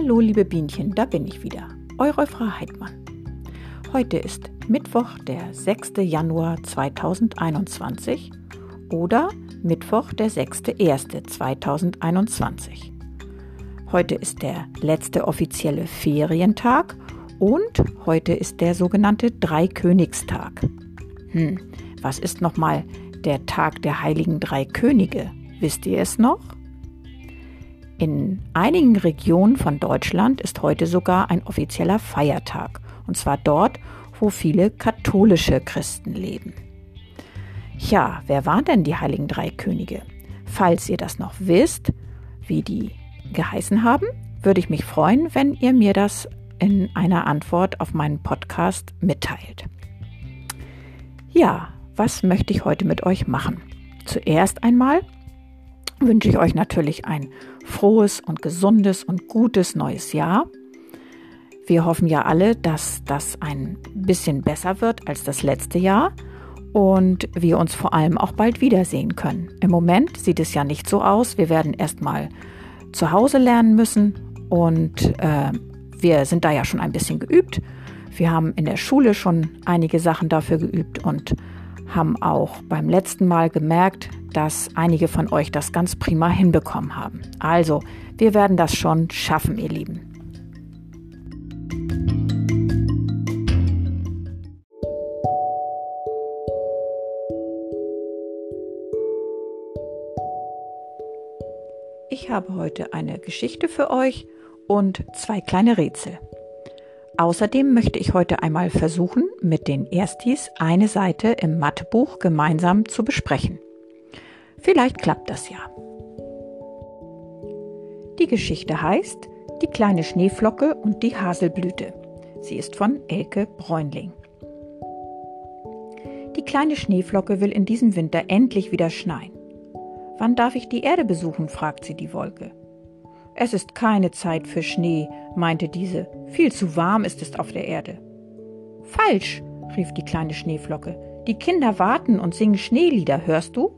Hallo liebe Bienchen, da bin ich wieder, eure Frau Heidmann. Heute ist Mittwoch, der 6. Januar 2021 oder Mittwoch, der 6.1.2021. Heute ist der letzte offizielle Ferientag und heute ist der sogenannte Dreikönigstag. Hm, was ist nochmal der Tag der heiligen drei Könige? Wisst ihr es noch? In einigen Regionen von Deutschland ist heute sogar ein offizieller Feiertag, und zwar dort, wo viele katholische Christen leben. Ja, wer waren denn die heiligen drei Könige? Falls ihr das noch wisst, wie die geheißen haben, würde ich mich freuen, wenn ihr mir das in einer Antwort auf meinen Podcast mitteilt. Ja, was möchte ich heute mit euch machen? Zuerst einmal wünsche ich euch natürlich ein frohes und gesundes und gutes neues Jahr. Wir hoffen ja alle, dass das ein bisschen besser wird als das letzte Jahr und wir uns vor allem auch bald wiedersehen können. Im Moment sieht es ja nicht so aus. Wir werden erstmal zu Hause lernen müssen und äh, wir sind da ja schon ein bisschen geübt. Wir haben in der Schule schon einige Sachen dafür geübt und haben auch beim letzten Mal gemerkt, dass einige von euch das ganz prima hinbekommen haben. Also, wir werden das schon schaffen, ihr Lieben. Ich habe heute eine Geschichte für euch und zwei kleine Rätsel. Außerdem möchte ich heute einmal versuchen, mit den Erstis eine Seite im Mathebuch gemeinsam zu besprechen. Vielleicht klappt das ja. Die Geschichte heißt Die kleine Schneeflocke und die Haselblüte. Sie ist von Elke Bräunling. Die kleine Schneeflocke will in diesem Winter endlich wieder schneien. Wann darf ich die Erde besuchen? fragt sie die Wolke. Es ist keine Zeit für Schnee, meinte diese. Viel zu warm ist es auf der Erde. Falsch, rief die kleine Schneeflocke. Die Kinder warten und singen Schneelieder, hörst du?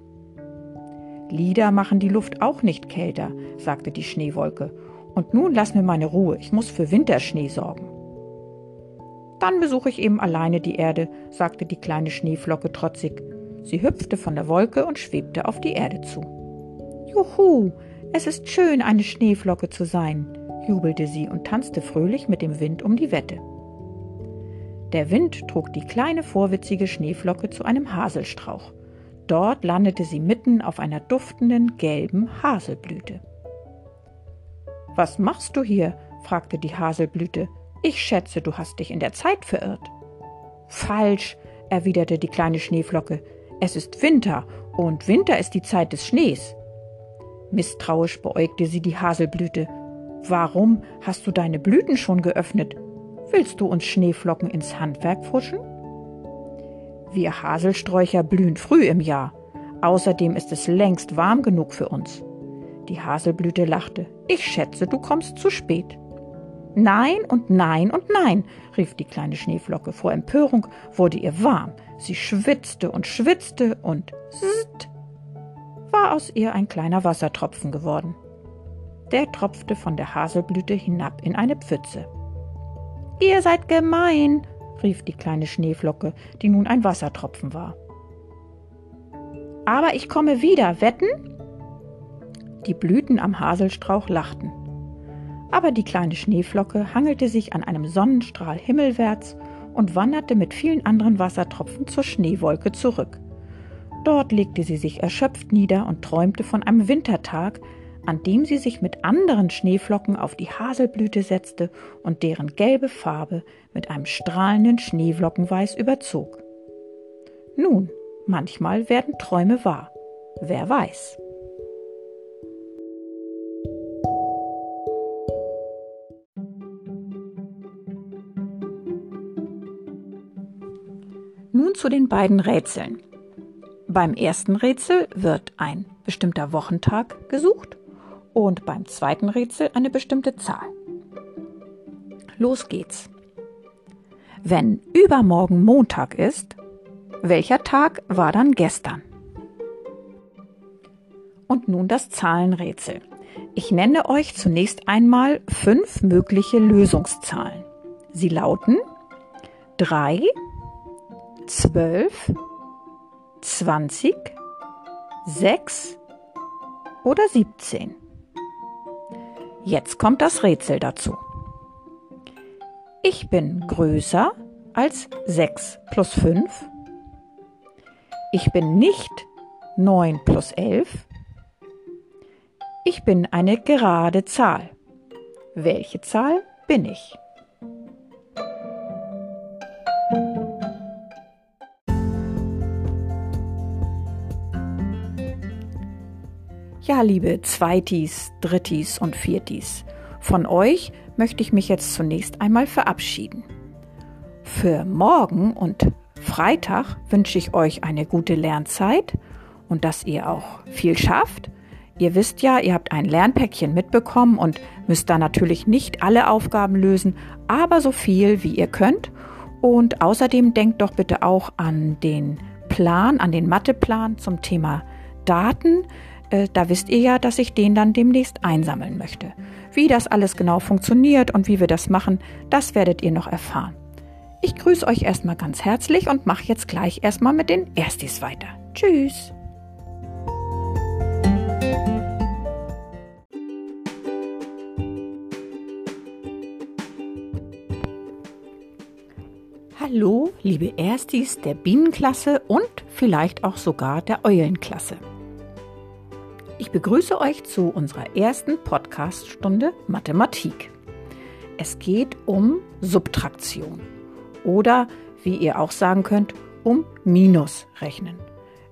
Lieder machen die Luft auch nicht kälter, sagte die Schneewolke. Und nun lass mir meine Ruhe, ich muss für Winterschnee sorgen. Dann besuche ich eben alleine die Erde, sagte die kleine Schneeflocke trotzig. Sie hüpfte von der Wolke und schwebte auf die Erde zu. Juhu, es ist schön, eine Schneeflocke zu sein, jubelte sie und tanzte fröhlich mit dem Wind um die Wette. Der Wind trug die kleine vorwitzige Schneeflocke zu einem Haselstrauch. Dort landete sie mitten auf einer duftenden gelben Haselblüte. Was machst du hier? fragte die Haselblüte. Ich schätze, du hast dich in der Zeit verirrt. Falsch, erwiderte die kleine Schneeflocke. Es ist Winter, und Winter ist die Zeit des Schnees. Misstrauisch beäugte sie die Haselblüte. Warum hast du deine Blüten schon geöffnet? Willst du uns Schneeflocken ins Handwerk pfuschen? Wir Haselsträucher blühen früh im Jahr. Außerdem ist es längst warm genug für uns. Die Haselblüte lachte. Ich schätze, du kommst zu spät. Nein und nein und nein, rief die kleine Schneeflocke. Vor Empörung wurde ihr warm. Sie schwitzte und schwitzte und zzzt, war aus ihr ein kleiner Wassertropfen geworden. Der tropfte von der Haselblüte hinab in eine Pfütze. Ihr seid gemein, rief die kleine Schneeflocke, die nun ein Wassertropfen war. Aber ich komme wieder, wetten? Die Blüten am Haselstrauch lachten. Aber die kleine Schneeflocke hangelte sich an einem Sonnenstrahl himmelwärts und wanderte mit vielen anderen Wassertropfen zur Schneewolke zurück. Dort legte sie sich erschöpft nieder und träumte von einem Wintertag, an dem sie sich mit anderen Schneeflocken auf die Haselblüte setzte und deren gelbe Farbe mit einem strahlenden Schneeflockenweiß überzog. Nun, manchmal werden Träume wahr. Wer weiß. Nun zu den beiden Rätseln. Beim ersten Rätsel wird ein bestimmter Wochentag gesucht und beim zweiten Rätsel eine bestimmte Zahl. Los geht's. Wenn übermorgen Montag ist, welcher Tag war dann gestern? Und nun das Zahlenrätsel. Ich nenne euch zunächst einmal fünf mögliche Lösungszahlen. Sie lauten 3, 12, 20, 6 oder 17. Jetzt kommt das Rätsel dazu. Ich bin größer als 6 plus 5. Ich bin nicht 9 plus 11. Ich bin eine gerade Zahl. Welche Zahl bin ich? Liebe Zweitis, Drittis und Viertis, von euch möchte ich mich jetzt zunächst einmal verabschieden. Für morgen und Freitag wünsche ich euch eine gute Lernzeit und dass ihr auch viel schafft. Ihr wisst ja, ihr habt ein Lernpäckchen mitbekommen und müsst da natürlich nicht alle Aufgaben lösen, aber so viel wie ihr könnt. Und außerdem denkt doch bitte auch an den Plan, an den Matheplan zum Thema Daten. Äh, da wisst ihr ja, dass ich den dann demnächst einsammeln möchte. Wie das alles genau funktioniert und wie wir das machen, das werdet ihr noch erfahren. Ich grüße euch erstmal ganz herzlich und mache jetzt gleich erstmal mit den Erstis weiter. Tschüss! Hallo, liebe Erstis der Bienenklasse und vielleicht auch sogar der Eulenklasse. Ich begrüße euch zu unserer ersten Podcaststunde Mathematik. Es geht um Subtraktion oder, wie ihr auch sagen könnt, um Minusrechnen.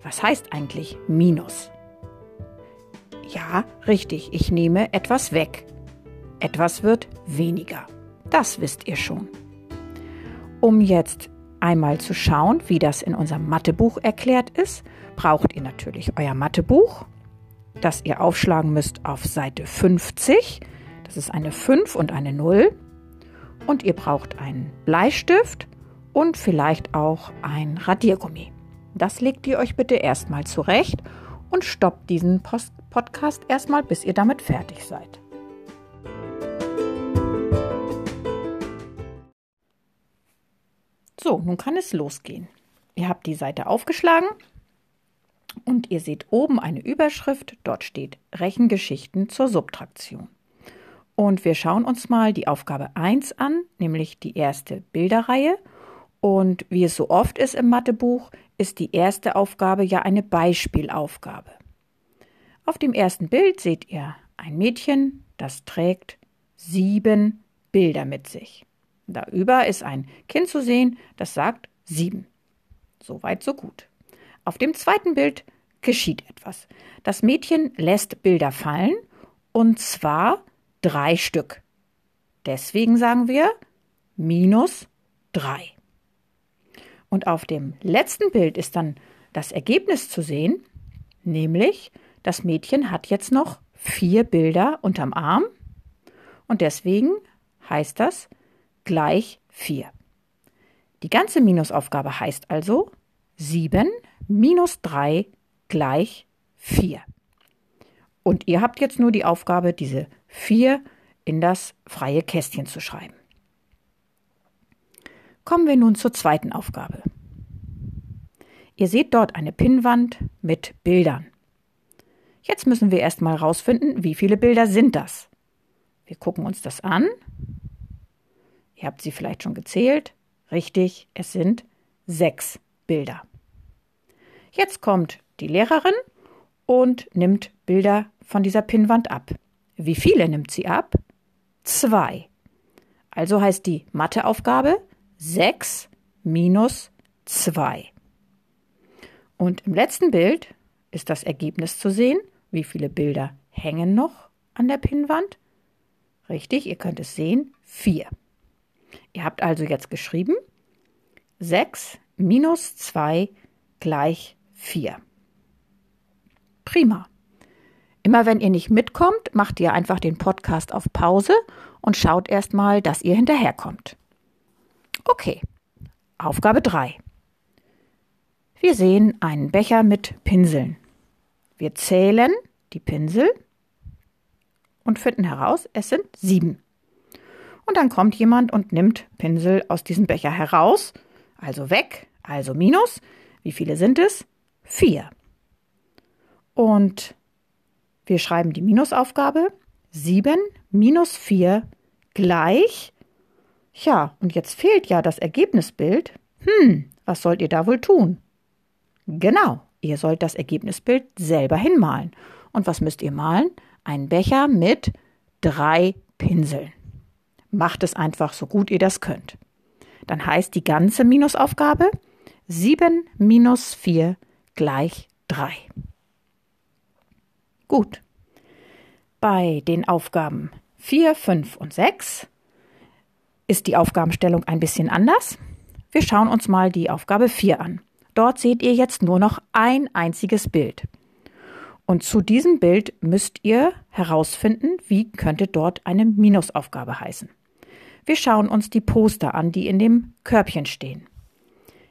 Was heißt eigentlich Minus? Ja, richtig, ich nehme etwas weg. Etwas wird weniger. Das wisst ihr schon. Um jetzt einmal zu schauen, wie das in unserem Mathebuch erklärt ist, braucht ihr natürlich euer Mathebuch das ihr aufschlagen müsst auf Seite 50. Das ist eine 5 und eine 0. Und ihr braucht einen Bleistift und vielleicht auch ein Radiergummi. Das legt ihr euch bitte erstmal zurecht und stoppt diesen Post Podcast erstmal, bis ihr damit fertig seid. So, nun kann es losgehen. Ihr habt die Seite aufgeschlagen und ihr seht oben eine Überschrift, dort steht Rechengeschichten zur Subtraktion. Und wir schauen uns mal die Aufgabe 1 an, nämlich die erste Bilderreihe. Und wie es so oft ist im Mathebuch, ist die erste Aufgabe ja eine Beispielaufgabe. Auf dem ersten Bild seht ihr ein Mädchen, das trägt sieben Bilder mit sich. Darüber ist ein Kind zu sehen, das sagt sieben. Soweit, so gut. Auf dem zweiten Bild geschieht etwas. Das Mädchen lässt Bilder fallen, und zwar drei Stück. Deswegen sagen wir minus drei. Und auf dem letzten Bild ist dann das Ergebnis zu sehen, nämlich das Mädchen hat jetzt noch vier Bilder unterm Arm und deswegen heißt das gleich vier. Die ganze Minusaufgabe heißt also 7 minus 3 gleich 4. Und ihr habt jetzt nur die Aufgabe, diese 4 in das freie Kästchen zu schreiben. Kommen wir nun zur zweiten Aufgabe. Ihr seht dort eine Pinnwand mit Bildern. Jetzt müssen wir erstmal herausfinden, wie viele Bilder sind das. Wir gucken uns das an. Ihr habt sie vielleicht schon gezählt. Richtig, es sind sechs Bilder. Jetzt kommt die Lehrerin und nimmt Bilder von dieser Pinnwand ab. Wie viele nimmt sie ab? Zwei. Also heißt die Matheaufgabe 6 minus 2. Und im letzten Bild ist das Ergebnis zu sehen. Wie viele Bilder hängen noch an der Pinnwand? Richtig, ihr könnt es sehen, 4. Ihr habt also jetzt geschrieben 6 minus 2 gleich 4. Prima. Immer wenn ihr nicht mitkommt, macht ihr einfach den Podcast auf Pause und schaut erstmal, dass ihr hinterherkommt. Okay, Aufgabe 3. Wir sehen einen Becher mit Pinseln. Wir zählen die Pinsel. und finden heraus, es sind sieben. Und dann kommt jemand und nimmt Pinsel aus diesem Becher heraus, also weg, also minus. Wie viele sind es? Vier. Und wir schreiben die Minusaufgabe. Sieben minus vier gleich. Ja, und jetzt fehlt ja das Ergebnisbild. Hm, was sollt ihr da wohl tun? Genau, ihr sollt das Ergebnisbild selber hinmalen. Und was müsst ihr malen? Ein Becher mit drei Pinseln. Macht es einfach so gut ihr das könnt. Dann heißt die ganze Minusaufgabe 7 minus 4 gleich 3. Gut. Bei den Aufgaben 4, 5 und 6 ist die Aufgabenstellung ein bisschen anders. Wir schauen uns mal die Aufgabe 4 an. Dort seht ihr jetzt nur noch ein einziges Bild. Und zu diesem Bild müsst ihr herausfinden, wie könnte dort eine Minusaufgabe heißen. Wir schauen uns die Poster an, die in dem Körbchen stehen.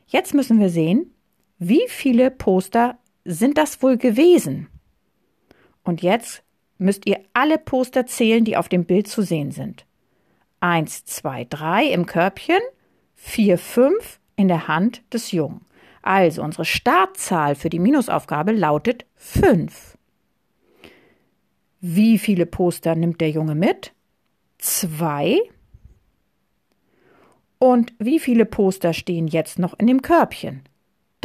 Jetzt müssen wir sehen, wie viele Poster sind das wohl gewesen? Und jetzt müsst ihr alle Poster zählen, die auf dem Bild zu sehen sind. Eins, zwei, drei im Körbchen, vier, fünf in der Hand des Jungen. Also unsere Startzahl für die Minusaufgabe lautet 5. Wie viele Poster nimmt der Junge mit? Zwei. Und wie viele Poster stehen jetzt noch in dem Körbchen?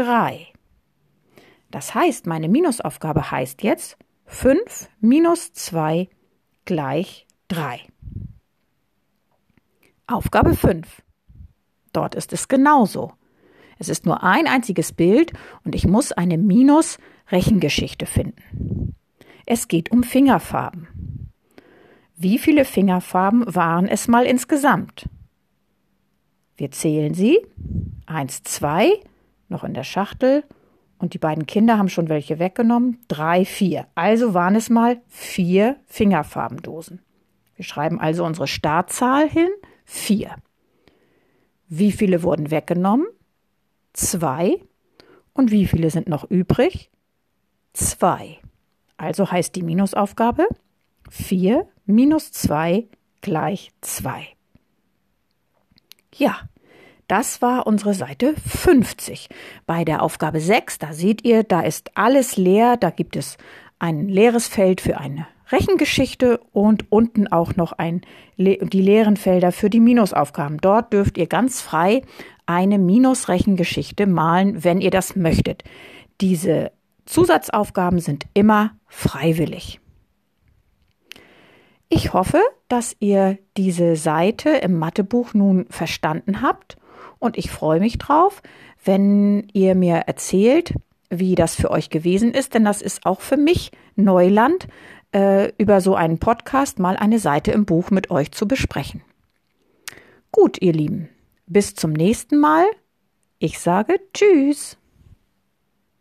Drei. Das heißt, meine Minusaufgabe heißt jetzt 5 minus 2 gleich 3. Aufgabe 5. Dort ist es genauso. Es ist nur ein einziges Bild und ich muss eine Minus-Rechengeschichte finden. Es geht um Fingerfarben. Wie viele Fingerfarben waren es mal insgesamt? Wir zählen sie. Eins, zwei, noch in der Schachtel. Und die beiden Kinder haben schon welche weggenommen. Drei, vier. Also waren es mal vier Fingerfarbendosen. Wir schreiben also unsere Startzahl hin. Vier. Wie viele wurden weggenommen? zwei. Und wie viele sind noch übrig? Zwei. Also heißt die Minusaufgabe 4 minus 2 gleich 2. Ja, das war unsere Seite 50. Bei der Aufgabe 6, da seht ihr, da ist alles leer, da gibt es ein leeres Feld für eine Rechengeschichte und unten auch noch ein, die leeren Felder für die Minusaufgaben. Dort dürft ihr ganz frei eine Minusrechengeschichte malen, wenn ihr das möchtet. Diese Zusatzaufgaben sind immer freiwillig. Ich hoffe, dass ihr diese Seite im Mathebuch nun verstanden habt und ich freue mich drauf, wenn ihr mir erzählt, wie das für euch gewesen ist, denn das ist auch für mich Neuland, äh, über so einen Podcast mal eine Seite im Buch mit euch zu besprechen. Gut, ihr Lieben. Bis zum nächsten Mal. Ich sage Tschüss.